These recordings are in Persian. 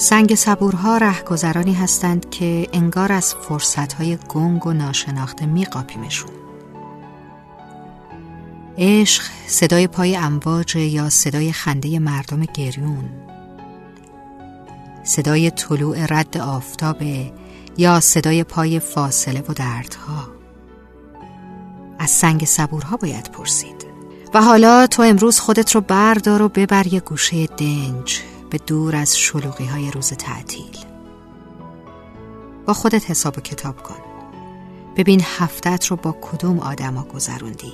سنگ صبورها رهگذرانی هستند که انگار از فرصتهای گنگ و ناشناخته میقاپیمشون. عشق صدای پای امواج یا صدای خنده مردم گریون. صدای طلوع رد آفتاب یا صدای پای فاصله و دردها. از سنگ صبورها باید پرسید. و حالا تو امروز خودت رو بردار و ببر یه گوشه دنج. به دور از شلوغی های روز تعطیل. با خودت حساب و کتاب کن. ببین هفتت رو با کدوم آدما گذروندی.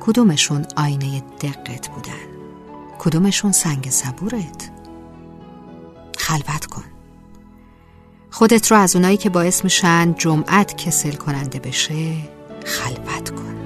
کدومشون آینه دقت بودن؟ کدومشون سنگ صبورت؟ خلوت کن. خودت رو از اونایی که باعث میشن جمعت کسل کننده بشه خلوت کن.